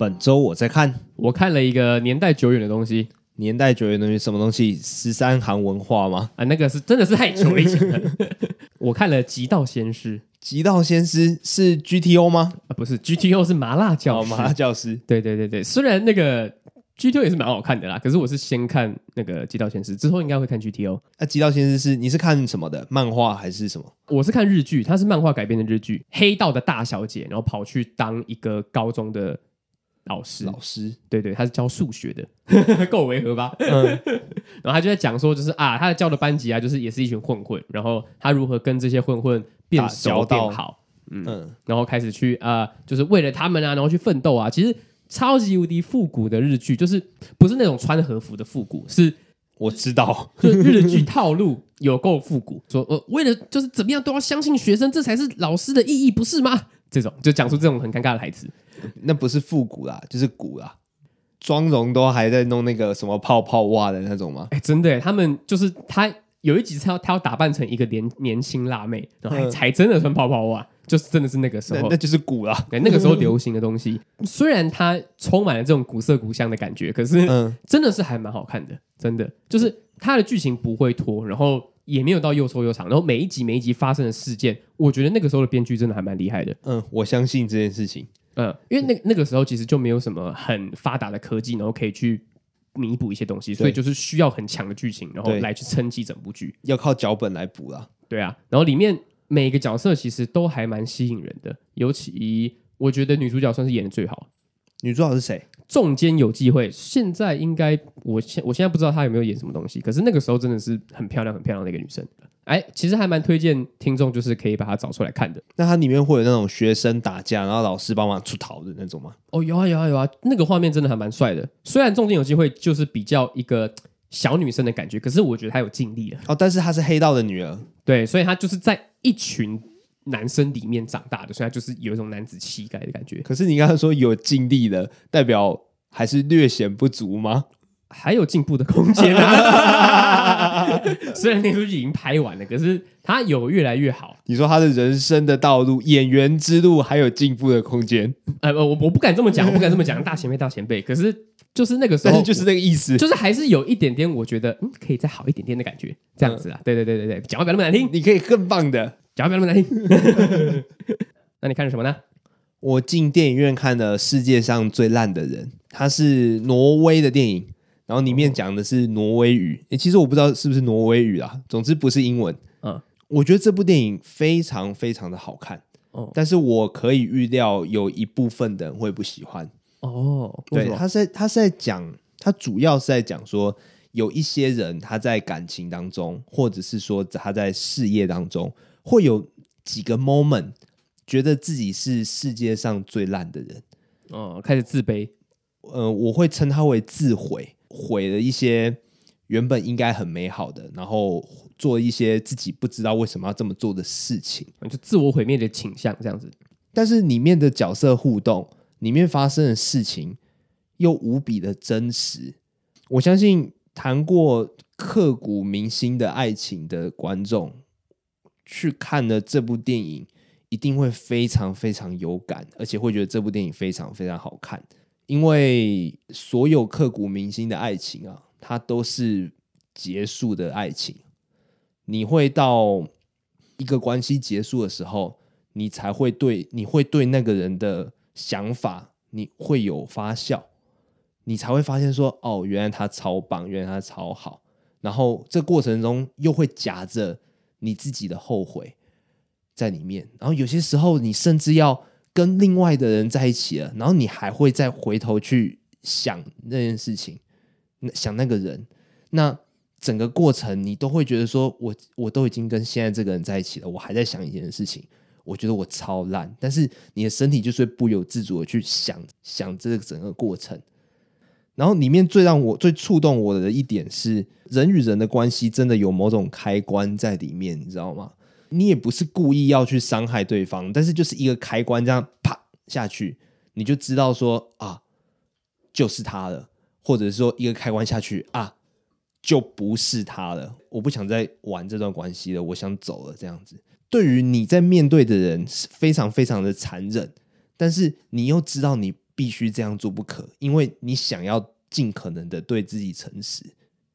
本周我在看，我看了一个年代久远的东西，年代久远的东西，什么东西？十三行文化吗？啊，那个是真的是太久以前了。我看了《极道鲜师》，《极道鲜师》是 GTO 吗？啊，不是，GTO 是麻辣教师。哦，麻辣教师。对对对对，虽然那个 GTO 也是蛮好看的啦，可是我是先看那个《极道鲜师》，之后应该会看 GTO。那《极道鲜师》是你是看什么的？漫画还是什么？我是看日剧，它是漫画改编的日剧，黑道的大小姐，然后跑去当一个高中的。老师，老师，对对，他是教数学的，够违和吧？嗯，然后他就在讲说，就是啊，他的教的班级啊，就是也是一群混混，然后他如何跟这些混混变熟变好，嗯，嗯，然后开始去啊、呃，就是为了他们啊，然后去奋斗啊。其实超级无敌复古的日剧，就是不是那种穿和服的复古，是我知道，就日剧套路有够复古，说呃，为了就是怎么样都要相信学生，这才是老师的意义，不是吗？这种就讲出这种很尴尬的台词。那不是复古啦，就是古啦。妆容都还在弄那个什么泡泡袜的那种吗？哎、欸，真的，他们就是他有一集是要他要打扮成一个年年轻辣妹，然后还才真的穿泡泡袜，就是真的是那个时候，那，那就是古啦。对，那个时候 流行的东西，虽然它充满了这种古色古香的感觉，可是真的是还蛮好看的，真的就是它的剧情不会拖，然后也没有到又臭又长，然后每一集每一集发生的事件，我觉得那个时候的编剧真的还蛮厉害的。嗯，我相信这件事情。嗯，因为那那个时候其实就没有什么很发达的科技，然后可以去弥补一些东西，所以就是需要很强的剧情，然后来去撑起整部剧，要靠脚本来补啦。对啊，然后里面每个角色其实都还蛮吸引人的，尤其我觉得女主角算是演的最好。女主角是谁？中间有机会，现在应该我现我现在不知道她有没有演什么东西，可是那个时候真的是很漂亮、很漂亮的一个女生。哎，其实还蛮推荐听众，就是可以把它找出来看的。那它里面会有那种学生打架，然后老师帮忙出逃的那种吗？哦，有啊有啊有啊，那个画面真的还蛮帅的。虽然仲间有机会就是比较一个小女生的感觉，可是我觉得她有尽力了。哦，但是她是黑道的女儿，对，所以她就是在一群男生里面长大的，所以她就是有一种男子气概的感觉。可是你刚才说有尽力了，代表还是略显不足吗？还有进步的空间啊！虽然那部剧已经拍完了，可是他有越来越好。你说他的人生的道路、演员之路还有进步的空间？呃，我我不敢这么讲，我不敢这么讲，大前辈，大前辈。可是就是那个时候，就是那个意思，就是还是有一点点，我觉得嗯，可以再好一点点的感觉，这样子啊。对对对对对，讲话不要那么难听，你可以更棒的，讲话不要那么难听。那你看什么呢？我进电影院看了《世界上最烂的人》，他是挪威的电影。然后里面讲的是挪威语，诶，其实我不知道是不是挪威语啊。总之不是英文。嗯，我觉得这部电影非常非常的好看。哦，但是我可以预料有一部分的人会不喜欢。哦，对，他是在他是在讲，他主要是在讲说，有一些人他在感情当中，或者是说他在事业当中，会有几个 moment 觉得自己是世界上最烂的人。哦，开始自卑。呃，我会称他为自毁。毁了一些原本应该很美好的，然后做一些自己不知道为什么要这么做的事情，就自我毁灭的倾向这样子。但是里面的角色互动，里面发生的事情又无比的真实。我相信谈过刻骨铭心的爱情的观众，去看了这部电影，一定会非常非常有感，而且会觉得这部电影非常非常好看。因为所有刻骨铭心的爱情啊，它都是结束的爱情。你会到一个关系结束的时候，你才会对，你会对那个人的想法，你会有发酵，你才会发现说，哦，原来他超棒，原来他超好。然后这过程中又会夹着你自己的后悔在里面。然后有些时候，你甚至要。跟另外的人在一起了，然后你还会再回头去想那件事情，想那个人，那整个过程你都会觉得说，我我都已经跟现在这个人在一起了，我还在想一件事情，我觉得我超烂，但是你的身体就是不由自主的去想想这个整个过程，然后里面最让我最触动我的一点是，人与人的关系真的有某种开关在里面，你知道吗？你也不是故意要去伤害对方，但是就是一个开关这样啪下去，你就知道说啊，就是他了，或者说一个开关下去啊，就不是他了。我不想再玩这段关系了，我想走了。这样子，对于你在面对的人是非常非常的残忍，但是你又知道你必须这样做不可，因为你想要尽可能的对自己诚实。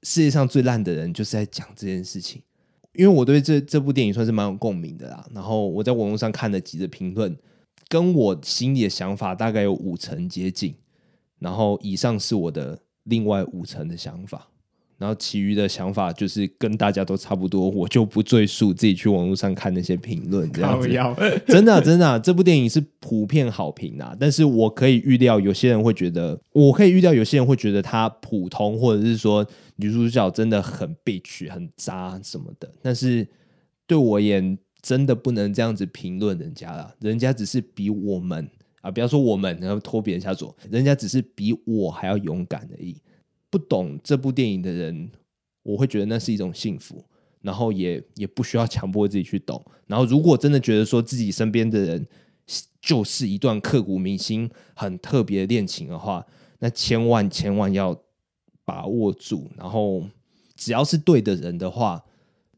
世界上最烂的人就是在讲这件事情。因为我对这这部电影算是蛮有共鸣的啦，然后我在网络上看了几个评论，跟我心里的想法大概有五成接近，然后以上是我的另外五成的想法。然后其余的想法就是跟大家都差不多，我就不赘述，自己去网络上看那些评论这样子。真的、啊、真的、啊，这部电影是普遍好评啊。但是我可以预料，有些人会觉得，我可以预料，有些人会觉得它普通，或者是说女主角真的很 bitch 很渣什么的。但是对我而言，真的不能这样子评论人家啦。人家只是比我们啊，不要说我们，然后拖别人下水，人家只是比我还要勇敢而已。不懂这部电影的人，我会觉得那是一种幸福，然后也也不需要强迫自己去懂。然后，如果真的觉得说自己身边的人就是一段刻骨铭心、很特别的恋情的话，那千万千万要把握住。然后，只要是对的人的话，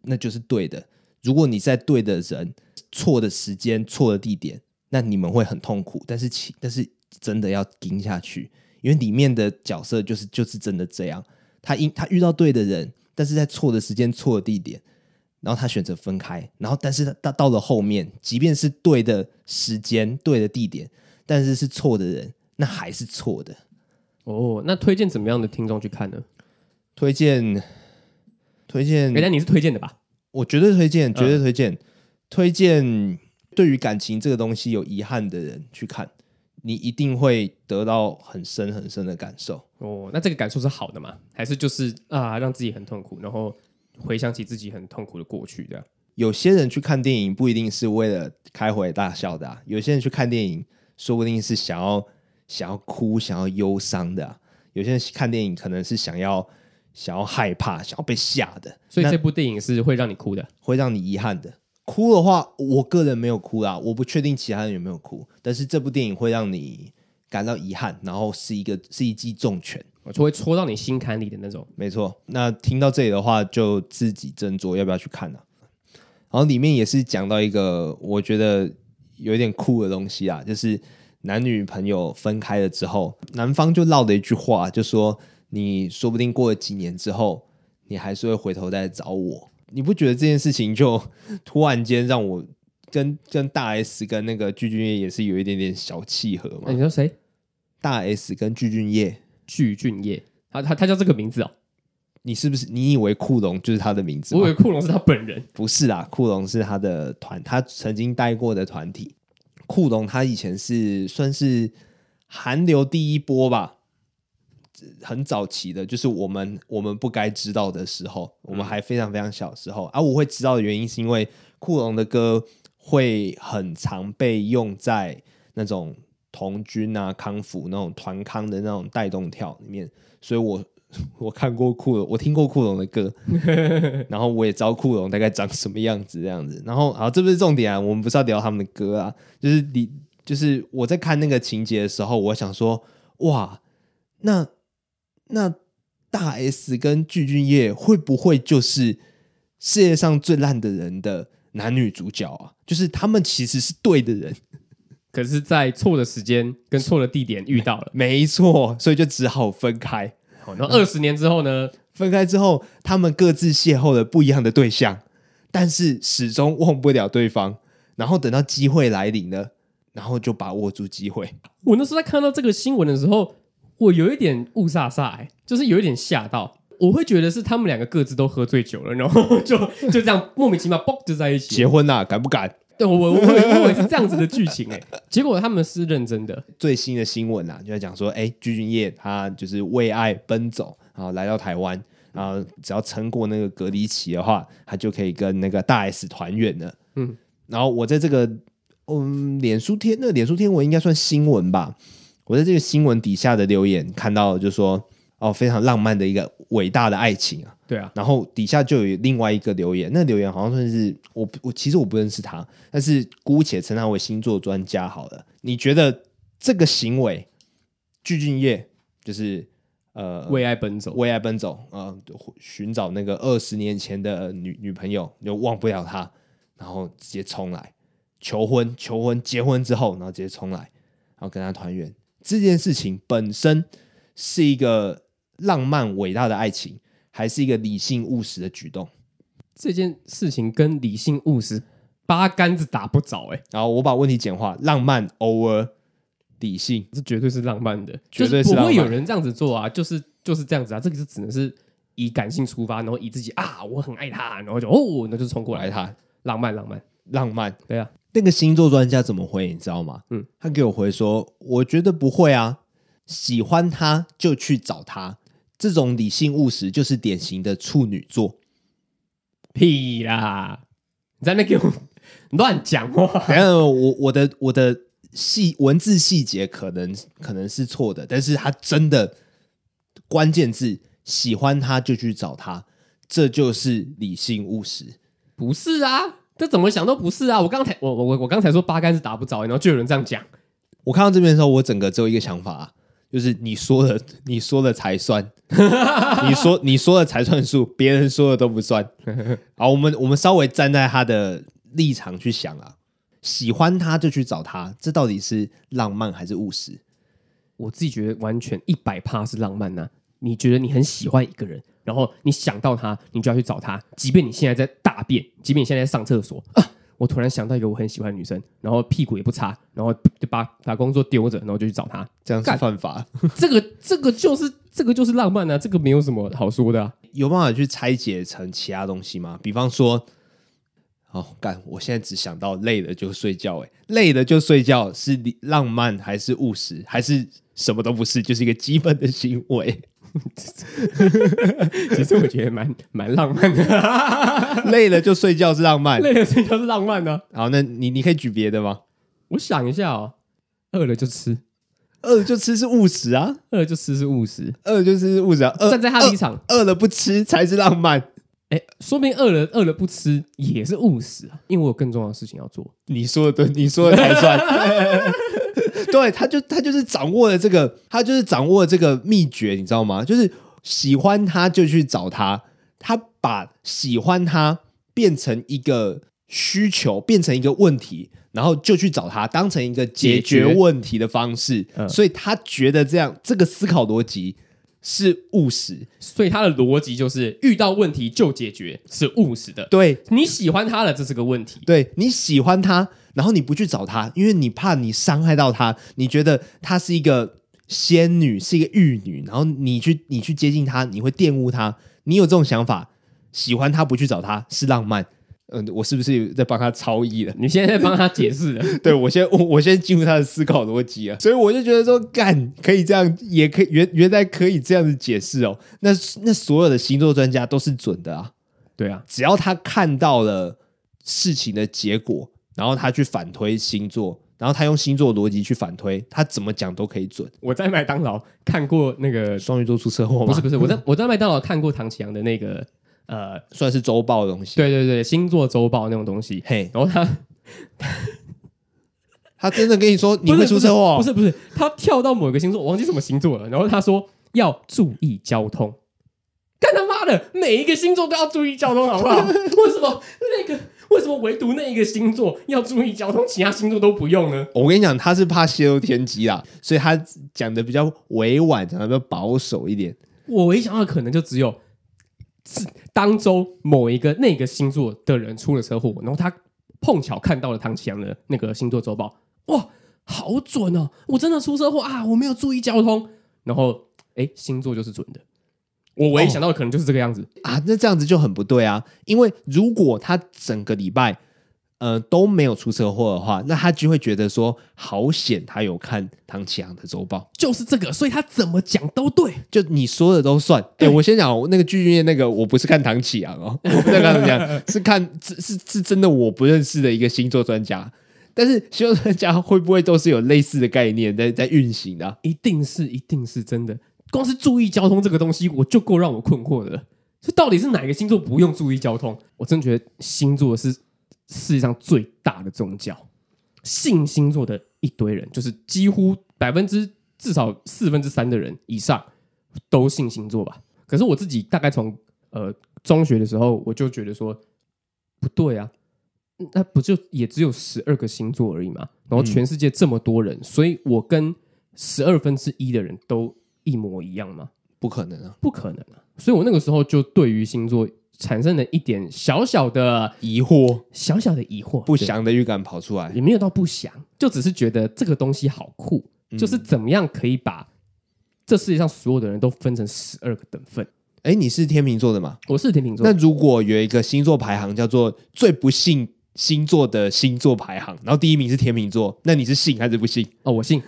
那就是对的。如果你在对的人、错的时间、错的地点，那你们会很痛苦。但是，但是真的要盯下去。因为里面的角色就是就是真的这样，他因他遇到对的人，但是在错的时间、错的地点，然后他选择分开，然后但是他到到了后面，即便是对的时间、对的地点，但是是错的人，那还是错的。哦，那推荐怎么样的听众去看呢？推荐推荐，人家你是推荐的吧？我绝对推荐，绝对推荐，嗯、推荐对于感情这个东西有遗憾的人去看。你一定会得到很深很深的感受哦。那这个感受是好的吗？还是就是啊，让自己很痛苦，然后回想起自己很痛苦的过去这样？有些人去看电影不一定是为了开怀大笑的啊，有些人去看电影说不定是想要想要哭、想要忧伤的啊。有些人看电影可能是想要想要害怕、想要被吓的。所以这部电影是会让你哭的，会让你遗憾的。哭的话，我个人没有哭啦，我不确定其他人有没有哭。但是这部电影会让你感到遗憾，然后是一个是一记重拳，就会戳到你心坎里的那种。没错，那听到这里的话，就自己斟酌要不要去看了。然后里面也是讲到一个我觉得有一点酷的东西啊，就是男女朋友分开了之后，男方就唠了一句话，就说你说不定过了几年之后，你还是会回头再找我。你不觉得这件事情就突然间让我跟 跟大 S 跟那个具俊晔也是有一点点小契合吗？你说谁？大 S 跟具俊晔，具俊晔，他他他叫这个名字哦？你是不是你以为酷龙就是他的名字？我以为酷龙是他本人，不是啊，酷龙是他的团，他曾经待过的团体。酷龙他以前是算是韩流第一波吧。很早期的，就是我们我们不该知道的时候，我们还非常非常小时候，而、啊、我会知道的原因是因为酷龙的歌会很常被用在那种童军啊、康复那种团康的那种带动跳里面，所以我 我看过库龙，我听过库龙的歌，然后我也知道库龙大概长什么样子这样子，然后好，这不是重点啊，我们不是要聊他们的歌啊，就是你就是我在看那个情节的时候，我想说哇，那。那大 S 跟具俊晔会不会就是世界上最烂的人的男女主角啊？就是他们其实是对的人，可是在错的时间跟错的地点遇到了，没错，所以就只好分开。好，然后二十年之后呢？分开之后，他们各自邂逅了不一样的对象，但是始终忘不了对方。然后等到机会来临了，然后就把握住机会。我那时候在看到这个新闻的时候。我有一点雾煞煞，哎，就是有一点吓到。我会觉得是他们两个各自都喝醉酒了，然后就就这样莫名其妙嘣就在一起结婚呐、啊？敢不敢？对，我我我以为是这样子的剧情，哎，结果他们是认真的。最新的新闻啊，就在讲说，哎，鞠俊曄他就是为爱奔走，然后来到台湾，然后只要撑过那个隔离期的话，他就可以跟那个大 S 团圆了。嗯，然后我在这个嗯脸书贴，那个脸书贴文应该算新闻吧。我在这个新闻底下的留言看到，就说哦，非常浪漫的一个伟大的爱情啊。对啊，然后底下就有另外一个留言，那留言好像算是我我其实我不认识他，但是姑且称他为星座专家好了。你觉得这个行为，具俊晔就是呃为爱奔走，为爱奔走啊，呃，寻找那个二十年前的女女朋友，又忘不了她，然后直接冲来求婚，求婚结婚之后，然后直接冲来，然后跟他团圆。这件事情本身是一个浪漫伟大的爱情，还是一个理性务实的举动？这件事情跟理性务实八竿子打不着哎、欸。然后我把问题简化：浪漫 over 理性，这绝对是浪漫的，绝对是不会有人这样子做啊！就是就是这样子啊！这个就只能是以感性出发，然后以自己啊，我很爱他，然后就哦，那就冲过来他浪漫浪漫浪漫，对啊。那个星座专家怎么回？你知道吗？嗯，他给我回说：“我觉得不会啊，喜欢他就去找他。这种理性务实就是典型的处女座。”屁啦！你在那给我乱讲话。等下，我我的我的细文字细节可能可能是错的，但是他真的关键字喜欢他就去找他，这就是理性务实。不是啊。这怎么想都不是啊！我刚才我我我我刚才说八竿子打不着，然后就有人这样讲。我看到这边的时候，我整个只有一个想法啊，就是你说的 你说的才算，你说你说的才算数，别人说的都不算。好，我们我们稍微站在他的立场去想啊，喜欢他就去找他，这到底是浪漫还是务实？我自己觉得完全一百趴是浪漫呐、啊。你觉得你很喜欢一个人？然后你想到他，你就要去找他。即便你现在在大便，即便你现在在上厕所啊，我突然想到一个我很喜欢的女生，然后屁股也不擦，然后就把把工作丢着，然后就去找她。这样是犯法。这个这个就是这个就是浪漫啊，这个没有什么好说的啊。有办法去拆解成其他东西吗？比方说，哦，干，我现在只想到累了就睡觉。哎，累了就睡觉是浪漫还是务实，还是什么都不是，就是一个基本的行为。其实我觉得蛮蛮浪漫的，累了就睡觉是浪漫，累了睡觉是浪漫的。好，那你你可以举别的吗？我想一下哦，饿了就吃，饿了就吃是务实啊，饿了就吃是务实，饿了就吃是务实啊。站在他立场，饿了不吃才是浪漫。哎，说明饿了饿了不吃也是务实啊，因为我有更重要的事情要做。你说的对，你说的才算。对，他就他就是掌握了这个，他就是掌握了这个秘诀，你知道吗？就是喜欢他就去找他，他把喜欢他变成一个需求，变成一个问题，然后就去找他，当成一个解决问题的方式。嗯，所以他觉得这样这个思考逻辑是务实，所以他的逻辑就是遇到问题就解决，是务实的。对，你喜欢他了，这是个问题。对，你喜欢他。然后你不去找他，因为你怕你伤害到他，你觉得她是一个仙女，是一个玉女，然后你去你去接近她，你会玷污她。你有这种想法，喜欢她不去找她是浪漫。嗯，我是不是在帮他超译了？你现在在帮他解释了？对，我先我我先进入他的思考逻辑啊，所以我就觉得说，干可以这样，也可以原原来可以这样子解释哦。那那所有的星座专家都是准的啊，对啊，只要他看到了事情的结果。然后他去反推星座，然后他用星座逻辑去反推，他怎么讲都可以准。我在麦当劳看过那个双鱼座出车祸吗？不是不是，我在我在麦当劳看过唐启阳的那个呃，算是周报的东西。对对对，星座周报那种东西。嘿，然后他 他真的跟你说你会出车祸？不是不是，他跳到某个星座，我忘记什么星座了。然后他说要注意交通。干他妈的，每一个星座都要注意交通，好不好？为什么那个？为什么唯独那一个星座要注意交通，其他星座都不用呢？我跟你讲，他是怕泄露天机啦，所以他讲的比较委婉，讲的比较保守一点。我唯一想到的可能就只有是当周某一个那个星座的人出了车祸，然后他碰巧看到了唐启阳的那个星座周报，哇，好准哦！我真的出车祸啊，我没有注意交通，然后哎，星座就是准的。我唯一想到的可能就是这个样子、哦、啊，那这样子就很不对啊！因为如果他整个礼拜呃都没有出车祸的话，那他就会觉得说好险，他有看唐启阳的周报，就是这个，所以他怎么讲都对，就你说的都算。对、欸、我先讲那个剧院那个，我不是看唐启阳哦，我不 是看唐綺阳，是看是是是真的我不认识的一个星座专家。但是星座专家会不会都是有类似的概念在在运行的、啊？一定是，一定是真的。光是注意交通这个东西，我就够让我困惑的了。这到底是哪个星座不用注意交通？我真觉得星座是世界上最大的宗教。信星座的一堆人，就是几乎百分之至少四分之三的人以上都信星座吧。可是我自己大概从呃中学的时候，我就觉得说不对啊，那不就也只有十二个星座而已嘛？然后全世界这么多人，所以我跟十二分之一的人都一模一样吗？不可能啊，不可能啊！所以我那个时候就对于星座产生了一点小小的疑惑，小小的疑惑，不祥的预感跑出来，也没有到不祥，就只是觉得这个东西好酷，嗯、就是怎么样可以把这世界上所有的人都分成十二个等份。哎，你是天秤座的吗？我是天秤座。那如果有一个星座排行叫做最不幸星座的星座排行，然后第一名是天秤座，那你是信还是不信？哦，我信。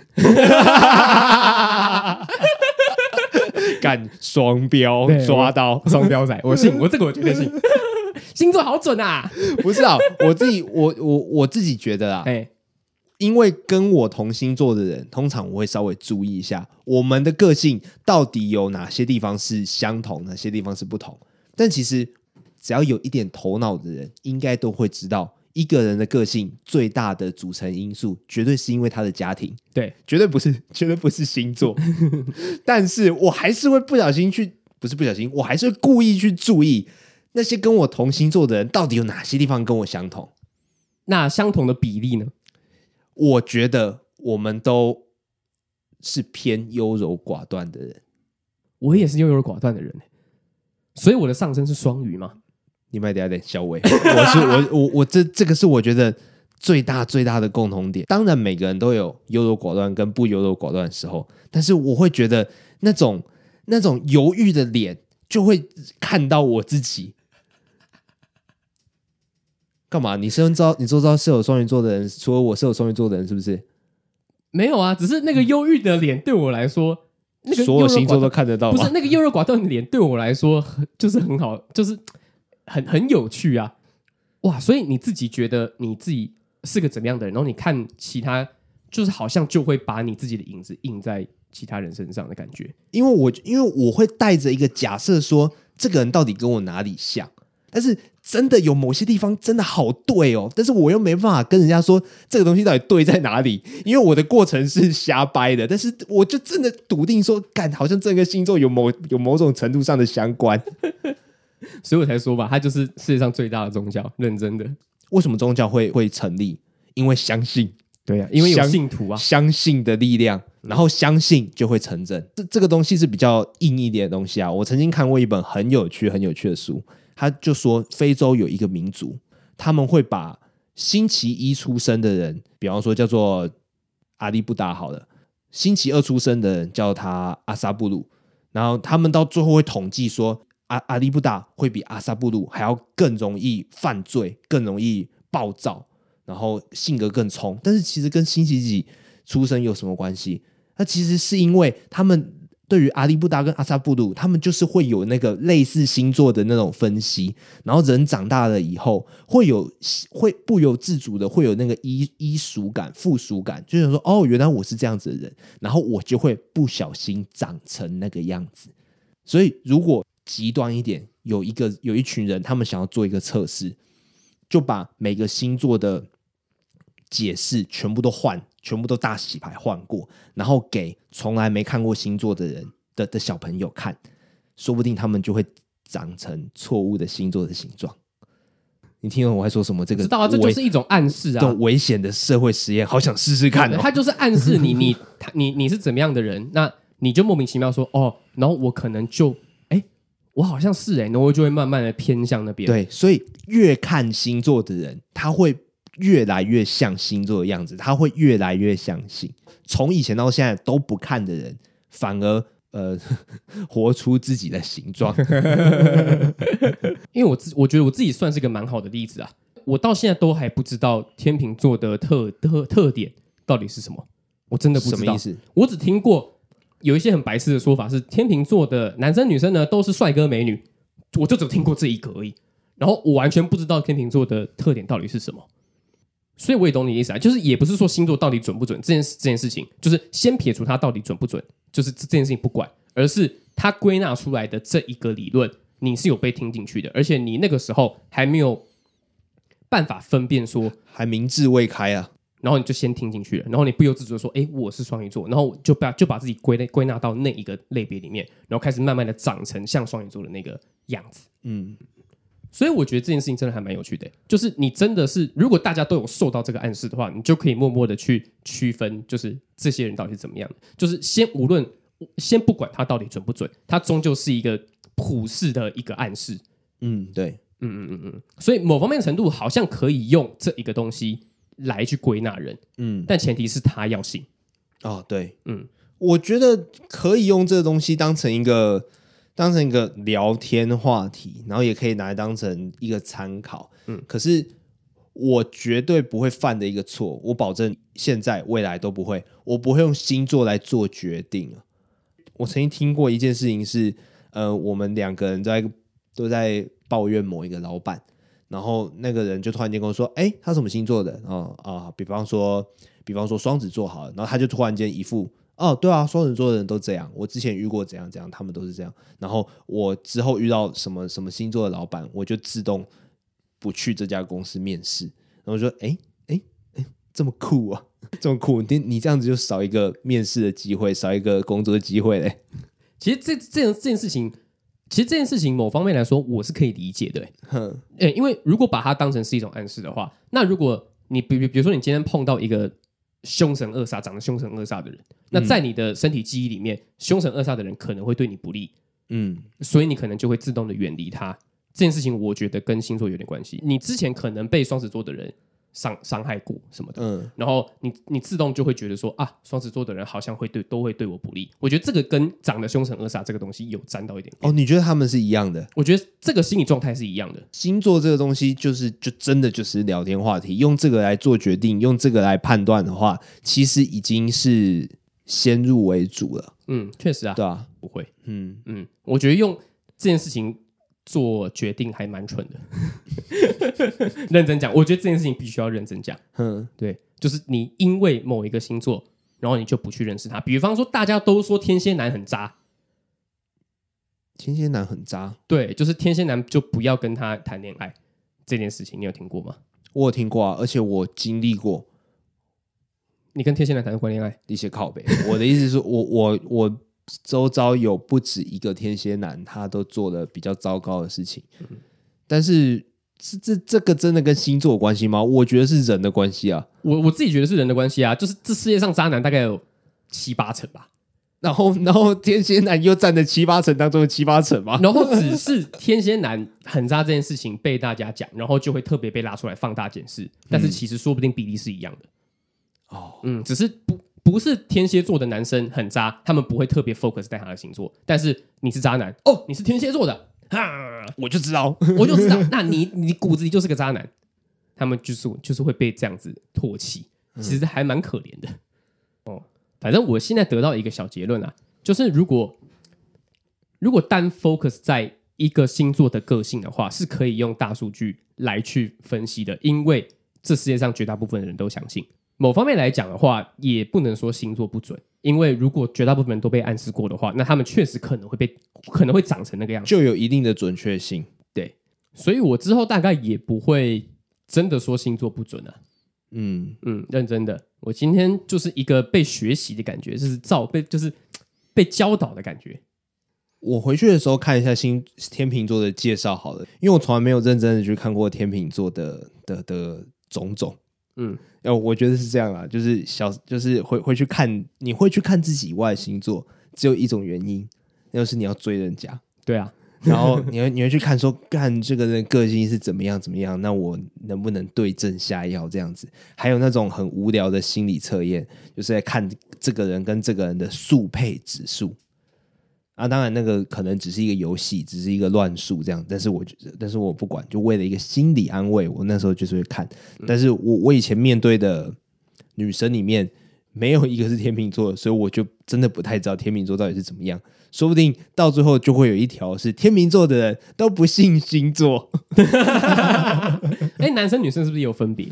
干双标抓到 双标仔，我信，我这个我绝对信。星座好准啊！不是啊，我自己我我我自己觉得啊，哎。因为跟我同星座的人，通常我会稍微注意一下我们的个性到底有哪些地方是相同，哪些地方是不同。但其实只要有一点头脑的人，应该都会知道，一个人的个性最大的组成因素，绝对是因为他的家庭，对，绝对不是，绝对不是星座。但是我还是会不小心去，不是不小心，我还是会故意去注意那些跟我同星座的人，到底有哪些地方跟我相同。那相同的比例呢？我觉得我们都是偏优柔寡断的人，我也是优柔寡断的人，所以我的上升是双鱼吗？你慢点点，小伟，我是我我我这这个是我觉得最大最大的共同点。当然，每个人都有优柔寡断跟不优柔寡断的时候，但是我会觉得那种那种犹豫的脸，就会看到我自己。干嘛？你是知道？你都知道是有双鱼座的人，除了我是有双鱼座的人，是不是？没有啊，只是那个忧郁的脸对我来说，那个所有星座都看得到。不是那个优柔寡断的脸对我来说，就是很好，就是很很有趣啊！哇，所以你自己觉得你自己是个怎么样的人？然后你看其他，就是好像就会把你自己的影子印在其他人身上的感觉。因为我因为我会带着一个假设说，这个人到底跟我哪里像？但是真的有某些地方真的好对哦，但是我又没办法跟人家说这个东西到底对在哪里，因为我的过程是瞎掰的。但是我就真的笃定说，干，好像这个星座有某有某种程度上的相关，所以我才说吧，它就是世界上最大的宗教。认真的，为什么宗教会会成立？因为相信，对啊，因为有信徒啊，相信的力量，然后相信就会成真。这这个东西是比较硬一点的东西啊。我曾经看过一本很有趣、很有趣的书。他就说，非洲有一个民族，他们会把星期一出生的人，比方说叫做阿利布达，好了，星期二出生的人叫他阿萨布鲁，然后他们到最后会统计说，阿阿里布达会比阿萨布鲁还要更容易犯罪，更容易暴躁，然后性格更冲。但是其实跟星期几出生有什么关系？那其实是因为他们。对于阿里布达跟阿萨布鲁，他们就是会有那个类似星座的那种分析，然后人长大了以后，会有会不由自主的会有那个依依属感、附属感，就是说，哦，原来我是这样子的人，然后我就会不小心长成那个样子。所以，如果极端一点，有一个有一群人，他们想要做一个测试，就把每个星座的解释全部都换。全部都大洗牌换过，然后给从来没看过星座的人的的小朋友看，说不定他们就会长成错误的星座的形状。你听懂我在说什么？这个知道啊，这就是一种暗示啊，这种危险的社会实验，好想试试看哦。他就是暗示你，你他你你是怎么样的人，那你就莫名其妙说哦，然后我可能就哎，我好像是哎，然后我就会慢慢的偏向那边。对，所以越看星座的人，他会。越来越像星座的样子，他会越来越相信。从以前到现在都不看的人，反而呃 活出自己的形状。因为我自我觉得我自己算是个蛮好的例子啊。我到现在都还不知道天秤座的特特特点到底是什么，我真的不知道。什么意思？我只听过有一些很白痴的说法，是天秤座的男生女生呢都是帅哥美女，我就只听过这一个而已。然后我完全不知道天秤座的特点到底是什么。所以我也懂你意思啊，就是也不是说星座到底准不准这件事，这件事情，就是先撇除它到底准不准，就是这件事情不管，而是它归纳出来的这一个理论，你是有被听进去的，而且你那个时候还没有办法分辨说，还明智未开啊，然后你就先听进去了，然后你不由自主的说，哎，我是双鱼座，然后就把就把自己归类归纳到那一个类别里面，然后开始慢慢的长成像双鱼座的那个样子，嗯。所以我觉得这件事情真的还蛮有趣的，就是你真的是，如果大家都有受到这个暗示的话，你就可以默默的去区分，就是这些人到底是怎么样的。就是先无论先不管他到底准不准，他终究是一个普世的一个暗示。嗯，对，嗯嗯嗯嗯。所以某方面程度好像可以用这一个东西来去归纳人。嗯，但前提是他要信。哦，对，嗯，我觉得可以用这个东西当成一个。当成一个聊天话题，然后也可以拿来当成一个参考。嗯，可是我绝对不会犯的一个错，我保证现在未来都不会。我不会用星座来做决定。我曾经听过一件事情是，呃，我们两个人在都在抱怨某一个老板，然后那个人就突然间跟我说：“哎，他什么星座的？”啊啊，比方说，比方说双子座好了，然后他就突然间一副。哦，对啊，双子座的人都这样。我之前遇过怎样怎样，他们都是这样。然后我之后遇到什么什么星座的老板，我就自动不去这家公司面试。然后说，哎哎哎，这么酷啊，这么酷！你你这样子就少一个面试的机会，少一个工作的机会嘞。其实这这这件事情，其实这件事情某方面来说，我是可以理解的。哼，哎，因为如果把它当成是一种暗示的话，那如果你比比比如说你今天碰到一个。凶神恶煞，长得凶神恶煞的人，那在你的身体记忆里面，凶神恶煞的人可能会对你不利，嗯，所以你可能就会自动的远离他。这件事情，我觉得跟星座有点关系。你之前可能被双子座的人。伤伤害过什么的，嗯，然后你你自动就会觉得说啊，双子座的人好像会对都会对我不利。我觉得这个跟长得凶神恶煞这个东西有沾到一点点。哦，你觉得他们是一样的？我觉得这个心理状态是一样的。星座这个东西就是就真的就是聊天话题，用这个来做决定，用这个来判断的话，其实已经是先入为主了。嗯，确实啊，对啊，不会，嗯嗯，我觉得用这件事情。做决定还蛮蠢的，认真讲，我觉得这件事情必须要认真讲。嗯，对，就是你因为某一个星座，然后你就不去认识他。比方说，大家都说天蝎男很渣，天蝎男很渣，对，就是天蝎男就不要跟他谈恋爱这件事情，你有听过吗？我有听过啊，而且我经历过。你跟天蝎男谈过恋爱？一些靠背。我的意思是我我我。周遭有不止一个天蝎男，他都做了比较糟糕的事情。嗯、但是这这这个真的跟星座有关系吗？我觉得是人的关系啊。我我自己觉得是人的关系啊。就是这世界上渣男大概有七八成吧。然后然后天蝎男又占了七八成当中的七八成吧。然后只是天蝎男很渣这件事情被大家讲，然后就会特别被拉出来放大检视。但是其实说不定比例是一样的。哦，嗯，只是不。不是天蝎座的男生很渣，他们不会特别 focus 在他的星座。但是你是渣男哦，你是天蝎座的，哈，我就知道，我就知道，那你你骨子里就是个渣男。他们就是就是会被这样子唾弃，其实还蛮可怜的。哦，反正我现在得到一个小结论啊，就是如果如果单 focus 在一个星座的个性的话，是可以用大数据来去分析的，因为这世界上绝大部分的人都相信。某方面来讲的话，也不能说星座不准，因为如果绝大部分人都被暗示过的话，那他们确实可能会被，可能会长成那个样子，就有一定的准确性。对，所以我之后大概也不会真的说星座不准啊。嗯嗯，认真的，我今天就是一个被学习的感觉，就是照被就是被教导的感觉。我回去的时候看一下星天秤座的介绍好了，因为我从来没有认真的去看过天秤座的的的种种。嗯，哦，我觉得是这样啊，就是小，就是会会去看，你会去看自己以外的星座，只有一种原因，那就是你要追人家。对啊，然后你会你会去看说，看这个人个性是怎么样怎么样，那我能不能对症下药这样子？还有那种很无聊的心理测验，就是在看这个人跟这个人的速配指数。啊，当然那个可能只是一个游戏，只是一个乱数这样，但是我觉得，但是我不管，就为了一个心理安慰，我那时候就是会看。但是我我以前面对的女生里面没有一个是天秤座的，所以我就真的不太知道天秤座到底是怎么样。说不定到最后就会有一条是天秤座的人都不信星座。哎，男生女生是不是有分别？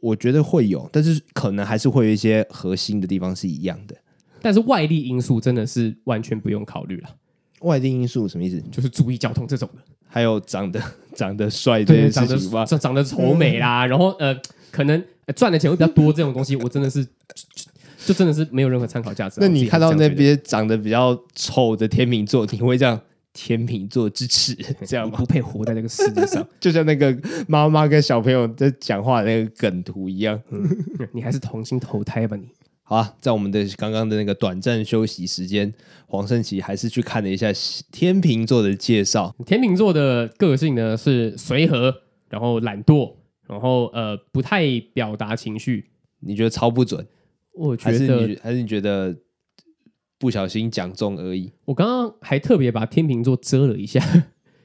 我觉得会有，但是可能还是会有一些核心的地方是一样的。但是外力因素真的是完全不用考虑了。外力因素什么意思？就是注意交通这种的，还有长得 长得帅这件事情吧，长长得丑美啦，然后呃，可能赚的钱会比较多这种东西，我真的是就，真的是没有任何参考价值。那你看到那边长得比较丑的天秤座，你会这样天秤座之耻，这样吗？不配活在这个世界上，就像那个妈妈跟小朋友在讲话的那个梗图一样。嗯，你还是重新投胎吧，你。好啊，在我们的刚刚的那个短暂休息时间，黄胜奇还是去看了一下天秤座的介绍。天秤座的个性呢是随和，然后懒惰，然后呃不太表达情绪。你觉得超不准？我觉得还是还是你觉得不小心讲中而已。我刚刚还特别把天秤座遮了一下。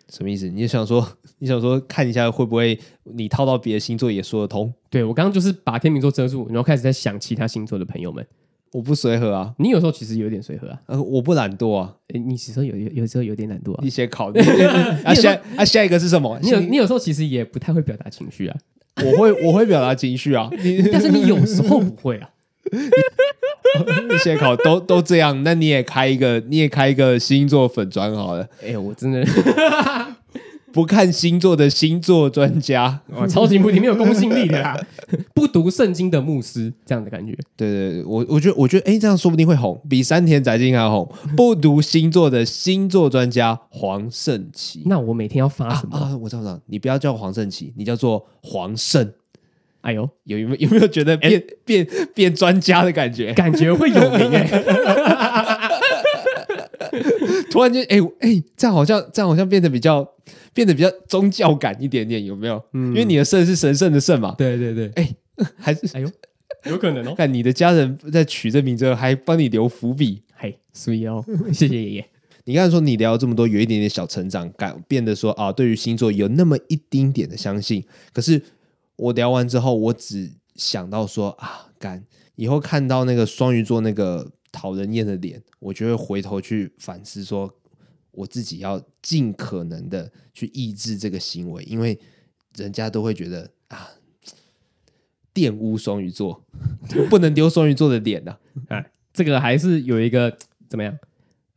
什么意思？你想说，你想说看一下会不会你套到别的星座也说得通？对，我刚刚就是把天秤座遮住，然后开始在想其他星座的朋友们。我不随和啊，你有时候其实有点随和啊。呃，我不懒惰啊，诶你其实有有有时候有点懒惰啊。你先考虑。啊下啊下一个是什么？你有你有时候其实也不太会表达情绪啊。我会我会表达情绪啊，但是你有时候不会啊。你先考都都这样，那你也开一个你也开一个星座粉砖好了。哎，我真的。不看星座的星座专家，哇，超级不，你没有公信力的啦！不读圣经的牧师，这样的感觉。对对对，我我觉得我觉得，哎，这样说不定会红，比山田载金还红。不读星座的星座专家黄胜奇，那我每天要发什么？啊，啊，我知道，知道，你不要叫黄胜奇，你叫做黄胜。哎呦，有有没有有没有觉得变变变专家的感觉？感觉会有名哎。突然间，哎哎，这样好像这样好像变得比较。变得比较宗教感一点点，有没有？嗯，因为你的肾是神圣的肾嘛。对对对，哎，还是哎呦，有可能哦。看你的家人在取这名字，还帮你留伏笔，嘿，所以哦，谢谢爷爷。你刚才说你聊这么多，有一点点小成长感，变得说啊，对于星座有那么一丁点的相信。可是我聊完之后，我只想到说啊，干以后看到那个双鱼座那个讨人厌的脸，我就会回头去反思说。我自己要尽可能的去抑制这个行为，因为人家都会觉得啊，玷污双鱼座，不能丢双鱼座的脸呐、啊。哎，这个还是有一个怎么样？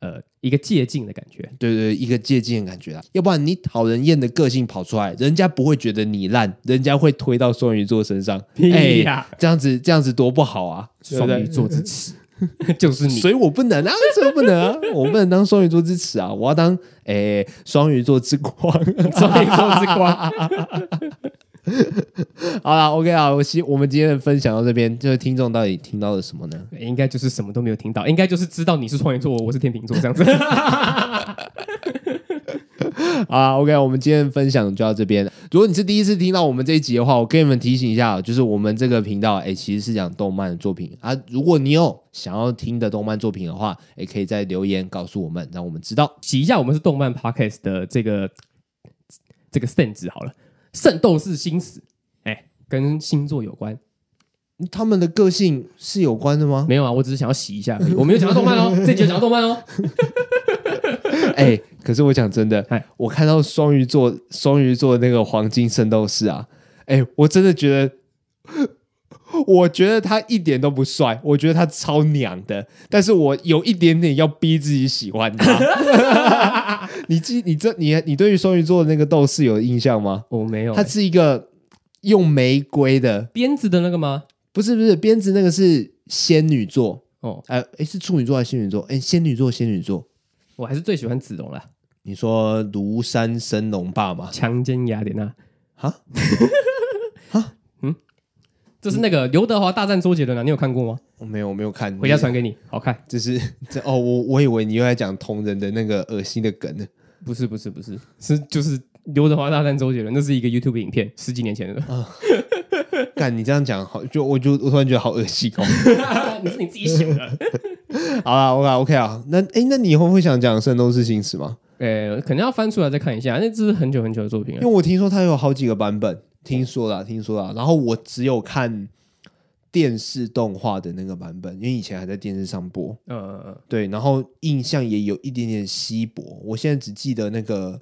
呃，一个借镜的感觉。对，对对，一个借镜的感觉啊。要不然你讨人厌的个性跑出来，人家不会觉得你烂，人家会推到双鱼座身上。哎呀，这样子这样子多不好啊！双鱼座之耻。就是你，所以我不能啊，所以不能啊，我不能当双鱼座之耻啊，我要当诶双鱼座之光，双鱼座之光。好了，OK 啊，我希我们今天的分享到这边，就是听众到底听到了什么呢？应该就是什么都没有听到，应该就是知道你是双鱼座，我是天秤座这样子。啊，OK，我们今天分享就到这边。如果你是第一次听到我们这一集的话，我跟你们提醒一下，就是我们这个频道，哎，其实是讲动漫的作品啊。如果你有想要听的动漫作品的话，也可以在留言告诉我们，让我们知道。洗一下我们是动漫 Podcast 的这个这个 stand 好了，《圣斗士星矢》哎，跟星座有关，他们的个性是有关的吗？没有啊，我只是想要洗一下而已，我没有讲到动漫哦，这节讲到动漫哦。哎，可是我讲真的，哎，我看到双鱼座双鱼座那个黄金圣斗士啊，哎，我真的觉得，我觉得他一点都不帅，我觉得他超娘的，但是我有一点点要逼自己喜欢他。你记你这你你对于双鱼座的那个斗士有印象吗？我没有，他是一个用玫瑰的鞭子的那个吗？不是不是，鞭子那个是仙女座哦，哎哎，是处女座还是仙女座？哎，仙女座仙女座。我还是最喜欢子龙了。你说庐山升龙霸吗？强奸雅典娜？哈？哈？嗯，这是那个刘德华大战周杰伦啊，你有看过吗？我没有，我没有看。回家传给你，好看。这是这哦，我我以为你又在讲同人的那个恶心的梗呢。不是，不是，不是，是就是刘德华大战周杰伦，那是一个 YouTube 影片，十几年前的。啊，干你这样讲好，就我就我突然觉得好恶心哦。你是你自己想的。好啦，OK OK 啊，那哎，那你以后会想讲《圣斗士星矢》吗？呃，可能要翻出来再看一下，那这是很久很久的作品了。因为我听说它有好几个版本，听说了，听说了。然后我只有看电视动画的那个版本，因为以前还在电视上播。嗯嗯嗯，对。然后印象也有一点点稀薄，我现在只记得那个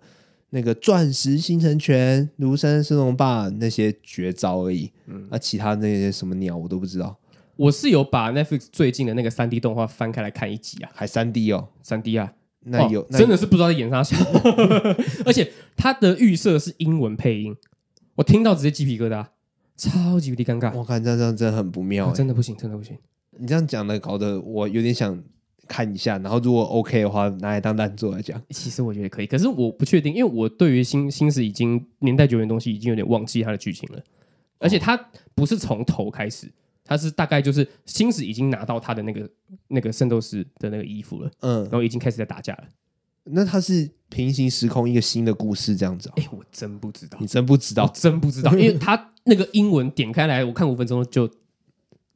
那个钻石星辰拳、庐山升龙霸那些绝招而已。嗯，啊，其他那些什么鸟我都不知道。我是有把 Netflix 最近的那个三 D 动画翻开来看一集啊，还三 D 哦，三 D 啊，那有、哦、那真的是不知道在演啥，而且它的预设是英文配音，我听到直接鸡皮疙瘩，超级无敌尴尬。我看这样这样真的很不妙、欸，真的不行，真的不行。你这样讲的搞得我有点想看一下，然后如果 OK 的话，拿来当烂作来讲。其实我觉得可以，可是我不确定，因为我对于星星矢已经年代久远的东西已经有点忘记它的剧情了，而且它不是从头开始，它是大概就是星矢已经拿到他的那个那个圣斗士的那个衣服了，嗯，然后已经开始在打架了。那它是平行时空一个新的故事这样子？哎、欸，我真不知道，你真不知道，真不知道，因为它那个英文点开来，我看五分钟就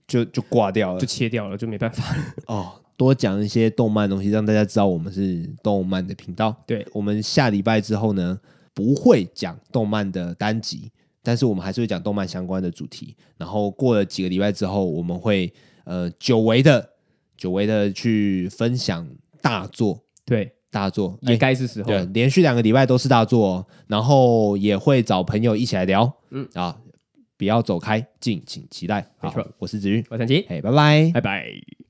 就就挂掉了，就切掉了，就没办法了。哦，多讲一些动漫的东西，让大家知道我们是动漫的频道。对，我们下礼拜之后呢，不会讲动漫的单集，但是我们还是会讲动漫相关的主题。然后过了几个礼拜之后，我们会呃久违的久违的去分享大作。对。大作也该是时候，对，连续两个礼拜都是大作，哦，然后也会找朋友一起来聊，嗯。啊，不要走开，敬请期待。没错，我是子瑜，我是陈奇，哎，拜拜，拜拜。